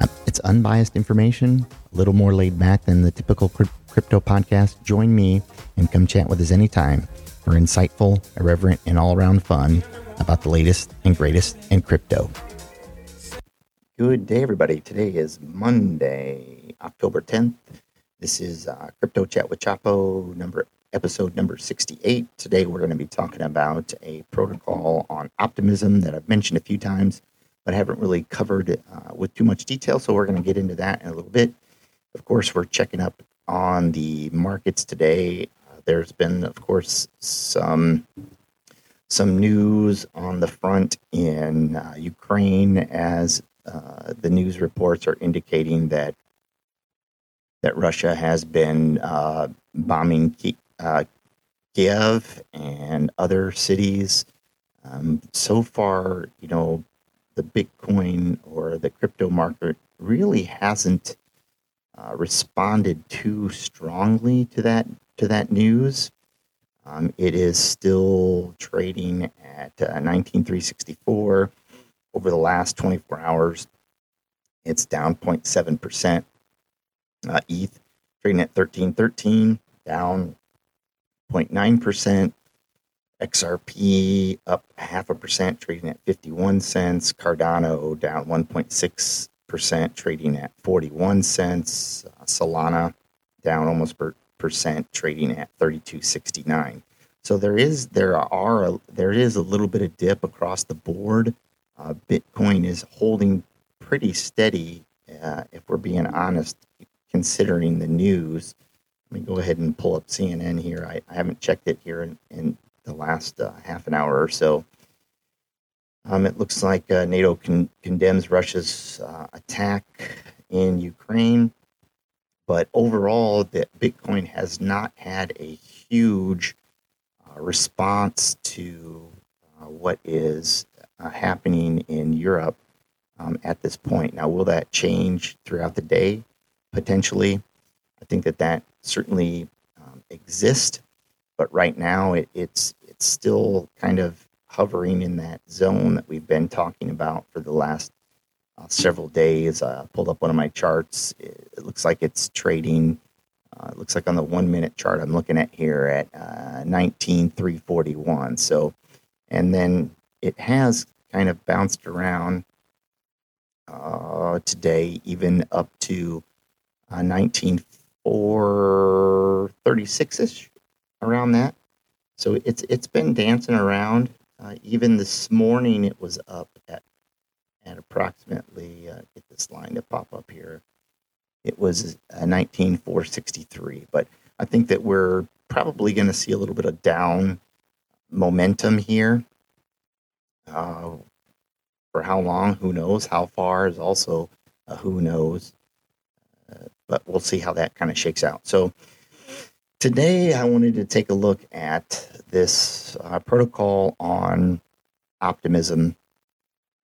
Uh, it's unbiased information, a little more laid back than the typical crypto podcast. Join me and come chat with us anytime for insightful, irreverent, and all around fun about the latest and greatest in crypto. Good day, everybody. Today is Monday, October 10th. This is uh, Crypto Chat with Chapo, number episode number 68. Today, we're going to be talking about a protocol on optimism that I've mentioned a few times but haven't really covered uh, with too much detail. So we're going to get into that in a little bit. Of course, we're checking up on the markets today. Uh, there's been, of course, some some news on the front in uh, Ukraine as uh, the news reports are indicating that that Russia has been uh, bombing uh, Kiev and other cities. Um, so far, you know, the Bitcoin or the crypto market really hasn't uh, responded too strongly to that to that news. Um, it is still trading at uh, 19364 over the last 24 hours. It's down 0.7 percent. Uh, ETH trading at 1313, down 0.9 percent. XRP up half a percent, trading at 51 cents. Cardano down 1.6 percent, trading at 41 cents. Uh, Solana down almost per percent, trading at 32.69. So there is there are a, there is a little bit of dip across the board. Uh, Bitcoin is holding pretty steady, uh, if we're being honest, considering the news. Let me go ahead and pull up CNN here. I, I haven't checked it here in, in the last uh, half an hour or so. Um, it looks like uh, NATO con- condemns Russia's uh, attack in Ukraine, but overall, the Bitcoin has not had a huge uh, response to uh, what is uh, happening in Europe um, at this point. Now, will that change throughout the day? Potentially, I think that that certainly um, exists but right now it, it's it's still kind of hovering in that zone that we've been talking about for the last uh, several days. I uh, pulled up one of my charts. It, it looks like it's trading. Uh, it looks like on the one minute chart I'm looking at here at uh, 19341. So, and then it has kind of bounced around uh, today, even up to uh, 19436 ish around that. So it's it's been dancing around. Uh, even this morning, it was up at at approximately uh, get this line to pop up here. It was a 19463, but I think that we're probably going to see a little bit of down momentum here. Uh, for how long? Who knows? How far is also who knows. Uh, but we'll see how that kind of shakes out. So Today, I wanted to take a look at this uh, protocol on optimism,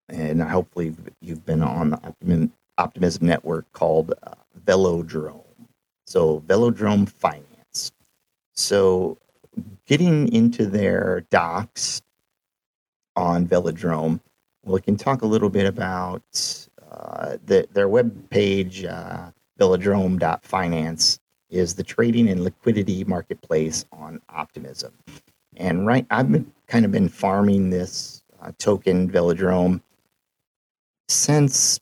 and hopefully, you've been on the Optimism Network called uh, Velodrome. So, Velodrome Finance. So, getting into their docs on Velodrome, we can talk a little bit about uh, the, their web page, uh, velodrome.finance is the trading and liquidity marketplace on Optimism. And right, I've been kind of been farming this uh, token Velodrome since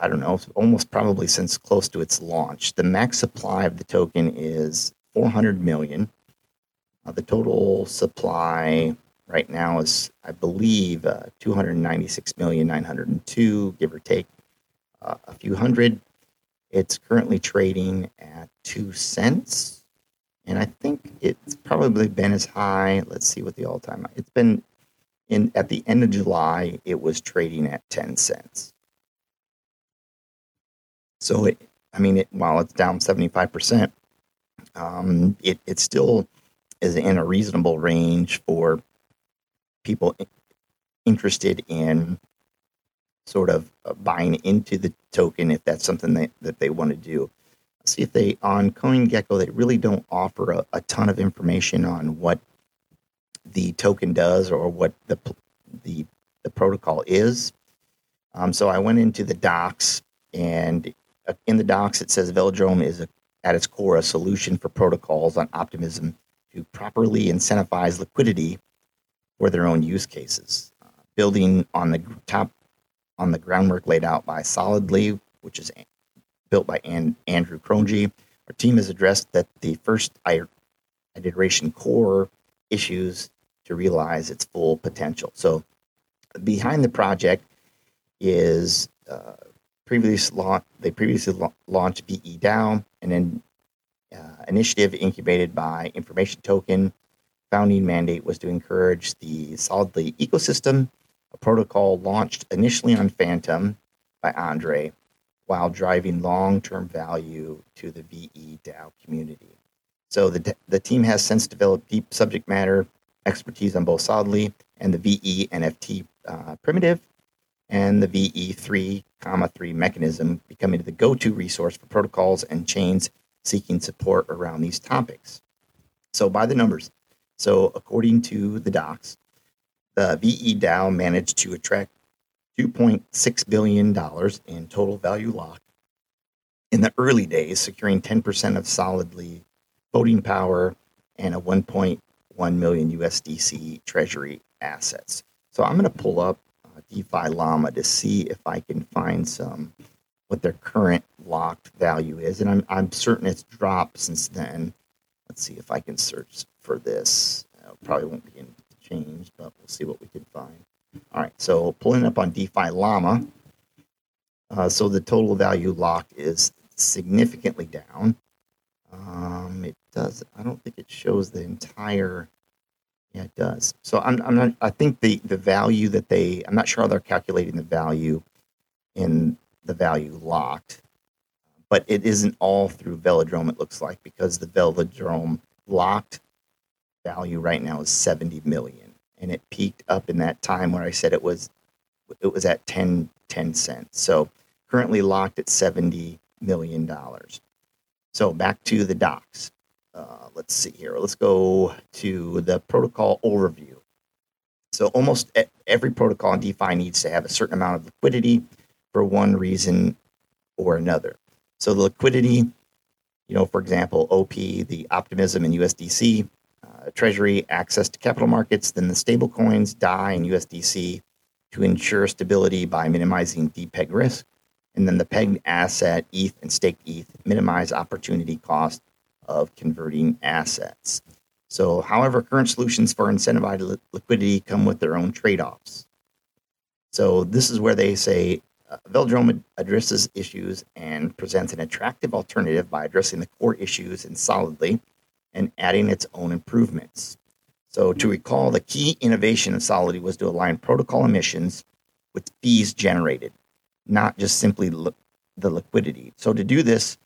I don't know, almost probably since close to its launch. The max supply of the token is 400 million. Uh, the total supply right now is, I believe, uh, 296 million 902, give or take uh, a few hundred. It's currently trading at two cents. And I think it's probably been as high. Let's see what the all time. It's been in at the end of July, it was trading at 10 cents. So it, I mean, it, while it's down 75%, um, it, it still is in a reasonable range for people interested in sort of uh, buying into the token if that's something that, that they want to do. See if they on CoinGecko they really don't offer a, a ton of information on what the token does or what the the the protocol is. Um, so I went into the docs, and uh, in the docs it says Velodrome is a, at its core a solution for protocols on optimism to properly incentivize liquidity for their own use cases, uh, building on the top on the groundwork laid out by Solidly, which is built by An- Andrew Cronje. Our team has addressed that the first iteration core issues to realize its full potential. So, behind the project is uh, previous. They previously la- launched VE DAO, and then uh, initiative incubated by Information Token. Founding mandate was to encourage the Solidly ecosystem. Protocol launched initially on Fantom by Andre, while driving long-term value to the VE DAO community. So the the team has since developed deep subject matter expertise on both Solidly and the VE NFT uh, primitive and the VE3, comma 3 mechanism becoming the go-to resource for protocols and chains seeking support around these topics. So by the numbers, so according to the docs, the VE DAO managed to attract $2.6 billion in total value locked in the early days, securing 10% of solidly voting power and a 1.1 million USDC treasury assets. So I'm going to pull up uh, DeFi Llama to see if I can find some what their current locked value is, and I'm I'm certain it's dropped since then. Let's see if I can search for this. Uh, probably won't be changed, but we'll see what we can find. All right, so pulling up on DeFi Llama. Uh, so the total value locked is significantly down. Um, it does. I don't think it shows the entire. Yeah, it does. So I'm, I'm not. I think the the value that they. I'm not sure how they're calculating the value in the value locked, but it isn't all through Velodrome. It looks like because the Velodrome locked value right now is 70 million, and it peaked up in that time where I said it was it was at 10 10 cents. So currently locked at 70 million dollars. So back to the docs. Uh, let's see here. Let's go to the protocol overview. So almost every protocol in DeFi needs to have a certain amount of liquidity for one reason or another. So the liquidity, you know, for example, OP, the optimism and USDC, Treasury, access to capital markets, then the stable coins, DAI and USDC to ensure stability by minimizing depeg risk, and then the pegged asset, ETH and staked ETH, minimize opportunity cost of converting assets. So, however, current solutions for incentivized li- liquidity come with their own trade offs. So, this is where they say uh, Velodrome addresses issues and presents an attractive alternative by addressing the core issues and solidly and adding its own improvements. So, to recall, the key innovation of Solidity was to align protocol emissions with fees generated, not just simply li- the liquidity. So, to do this,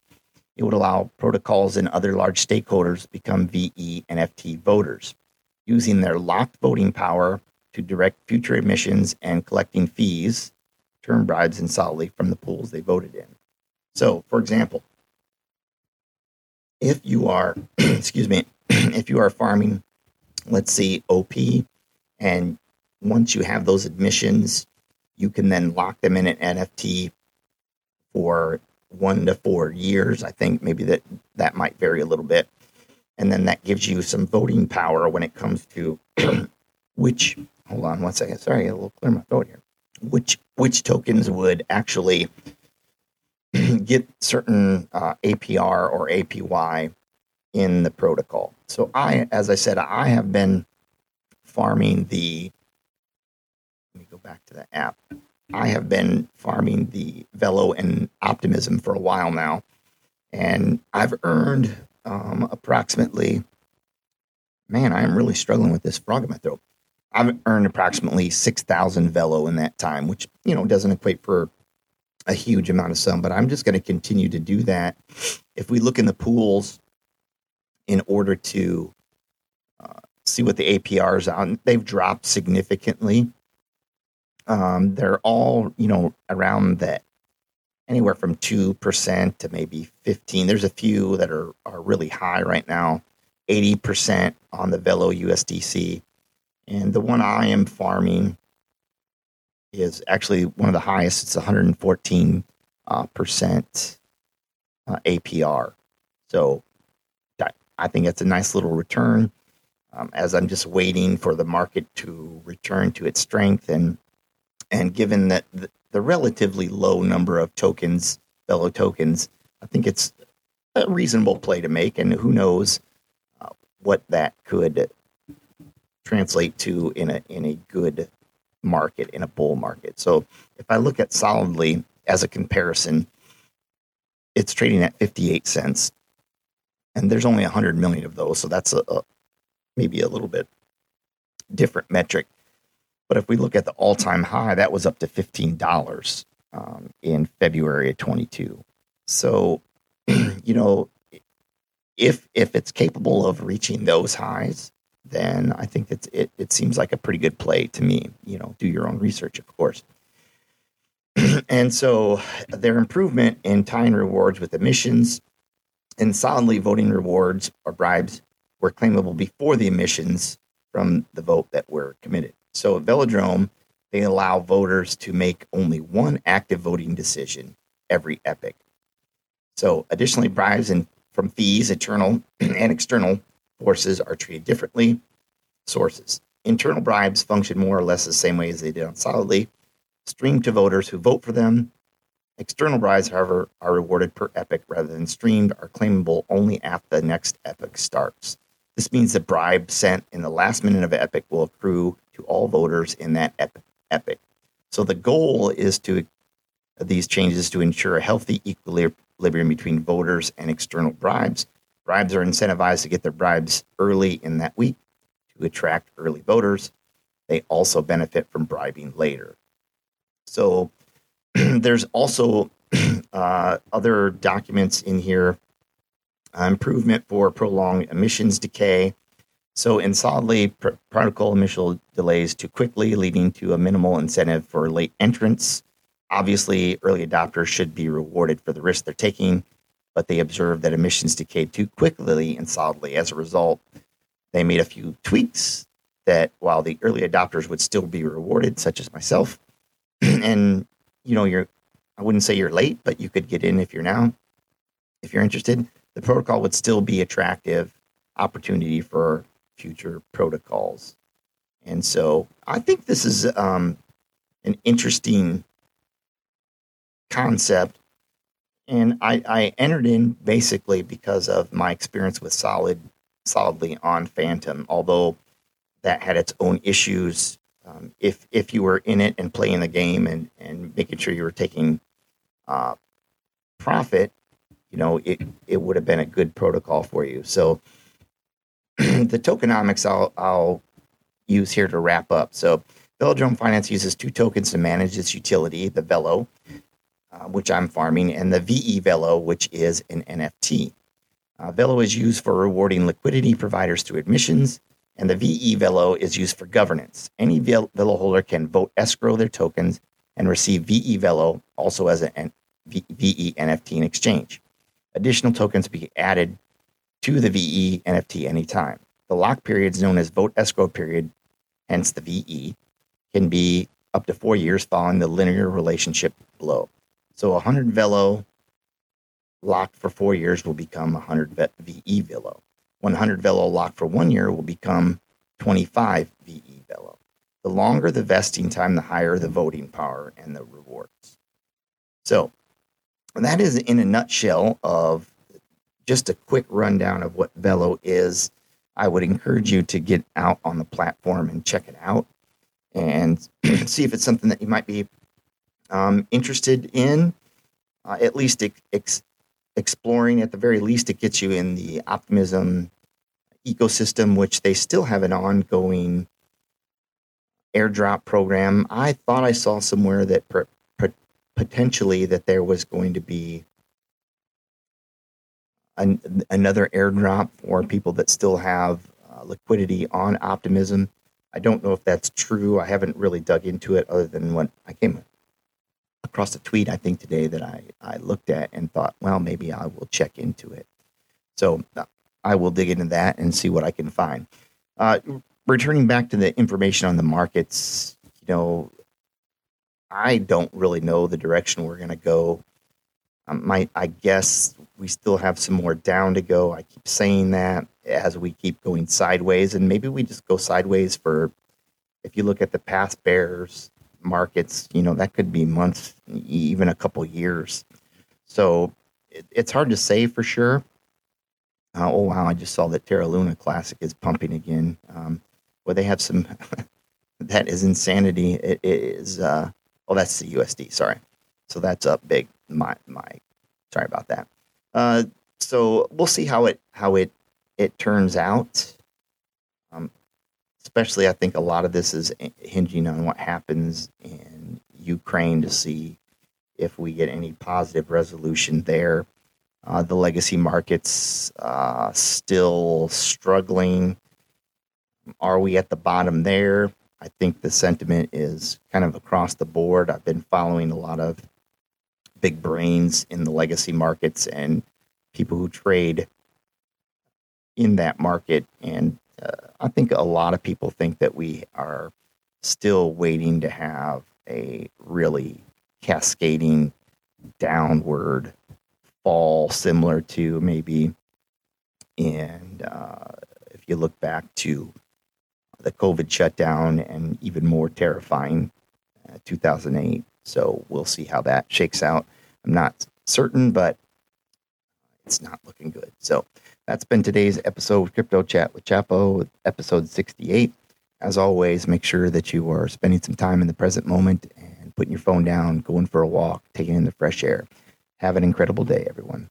it would allow protocols and other large stakeholders become VE NFT voters, using their locked voting power to direct future emissions and collecting fees, term bribes, and solidly from the pools they voted in. So, for example, if you are, excuse me, if you are farming, let's see, OP, and once you have those emissions, you can then lock them in an NFT for one to four years. I think maybe that that might vary a little bit, and then that gives you some voting power when it comes to which. Hold on one second. Sorry, a little clear my throat here. Which which tokens would actually get certain uh, APR or APY in the protocol. So I, as I said, I have been farming the. Let me go back to the app. I have been farming the Velo and Optimism for a while now, and I've earned um, approximately. Man, I am really struggling with this frog in my throat. I've earned approximately six thousand Velo in that time, which you know doesn't equate for a huge amount of some, but I'm just going to continue to do that. If we look in the pools in order to uh, see what the APRs on, they've dropped significantly. Um, they're all, you know, around that anywhere from 2% to maybe 15. There's a few that are, are really high right now, 80% on the Velo USDC. And the one I am farming is actually one of the highest. It's 114 uh, percent uh, APR. So I think it's a nice little return. Um, as I'm just waiting for the market to return to its strength, and and given that the, the relatively low number of tokens, Velo tokens, I think it's a reasonable play to make. And who knows uh, what that could translate to in a in a good market, in a bull market. So if I look at solidly as a comparison, it's trading at 58 cents. And there's only 100 million of those. So that's a, a maybe a little bit different metric. But if we look at the all time high, that was up to $15 um, in February of 22. So, you know, if if it's capable of reaching those highs, then I think it, it seems like a pretty good play to me. You know, do your own research, of course. and so their improvement in tying rewards with emissions and solidly voting rewards or bribes were claimable before the emissions from the vote that were committed. So at Velodrome, they allow voters to make only one active voting decision every epoch. So additionally, bribes and from fees, internal and external forces are treated differently. Sources. Internal bribes function more or less the same way as they did on Solidly, streamed to voters who vote for them. External bribes, however, are rewarded per epoch rather than streamed, are claimable only after the next epoch starts. This means the bribe sent in the last minute of epoch will accrue to all voters in that epoch. So the goal is to these changes to ensure a healthy equilibrium between voters and external bribes Bribes are incentivized to get their bribes early in that week to attract early voters. They also benefit from bribing later. So there's also uh, other documents in here uh, improvement for prolonged emissions decay. So, in solidly, pr- protocol emission delays too quickly, leading to a minimal incentive for late entrants. Obviously, early adopters should be rewarded for the risk they're taking but they observed that emissions decayed too quickly and solidly. As a result, they made a few tweaks that while the early adopters would still be rewarded, such as myself, and you know, you're I wouldn't say you're late, but you could get in if you're now, if you're interested. The protocol would still be attractive opportunity for future protocols. And so I think this is um, an interesting concept and I, I entered in basically because of my experience with solid solidly on Fantom, although that had its own issues. Um, if if you were in it and playing the game and and making sure you were taking uh, profit, you know it it would have been a good protocol for you. So the tokenomics I'll I'll use here to wrap up. So Velodrome Finance uses two tokens to manage its utility, the Velo, uh, which I'm farming, and the VE Velo, which is an NFT. Uh, Velo is used for rewarding liquidity providers through emissions, and the VE Velo is used for governance. Any Velo holder can vote escrow their tokens and receive VE Velo also as a VE NFT in exchange. Additional tokens be added to the VE NFT anytime. The lock period is known as vote escrow period, hence the VE, can be up to four years following the linear relationship below. So 100 Velo locked for four years will become 100 VE Velo. 100 Velo locked for one year will become 25 VE Velo. The longer the vesting time, the higher the voting power and the rewards. So that is in a nutshell of just a quick rundown of what Velo is. I would encourage you to get out on the platform and check it out and see if it's something that you might be um, interested in, uh, at least ex- exploring. At the very least, it gets you in the optimism ecosystem, which they still have an ongoing airdrop program. I thought I saw somewhere that potentially that there was going to be an, another airdrop for people that still have uh, liquidity on Optimism. I don't know if that's true. I haven't really dug into it other than what I came across a tweet, I think, today that I, I looked at and thought, well, maybe I will check into it. So uh, I will dig into that and see what I can find. Uh, returning back to the information on the markets, you know, I don't really know the direction we're going to go. Um, I guess we still have some more down to go. I keep saying that as we keep going sideways, and maybe we just go sideways for. If you look at the past bears markets, you know that could be months, even a couple years. So it, it's hard to say for sure. Uh, oh wow! I just saw that Terra Luna Classic is pumping again. Um, well, they have some. that is insanity. It is. Uh, oh, that's the USD. Sorry. So that's up big. My my. Sorry about that. Uh, so we'll see how it how it it turns out. Um, especially, I think a lot of this is hinging on what happens in Ukraine to see if we get any positive resolution there. Uh, the legacy markets uh, still struggling. Are we at the bottom there? I think the sentiment is kind of across the board. I've been following a lot of big brains in the legacy markets and people who trade in that market. And uh, I think a lot of people think that we are still waiting to have a really cascading downward fall, similar to maybe and uh, if you look back to the COVID shutdown and even more terrifying uh, 2008. So we'll see how that shakes out. I'm not certain, but it's not looking good. So that's been today's episode of Crypto Chat with Chapo, episode 68. As always, make sure that you are spending some time in the present moment and putting your phone down, going for a walk, taking in the fresh air. Have an incredible day, everyone.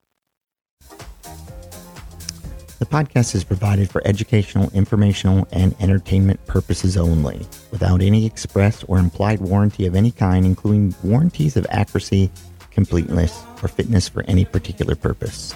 The podcast is provided for educational, informational, and entertainment purposes only, without any express or implied warranty of any kind, including warranties of accuracy completeness, or fitness for any particular purpose.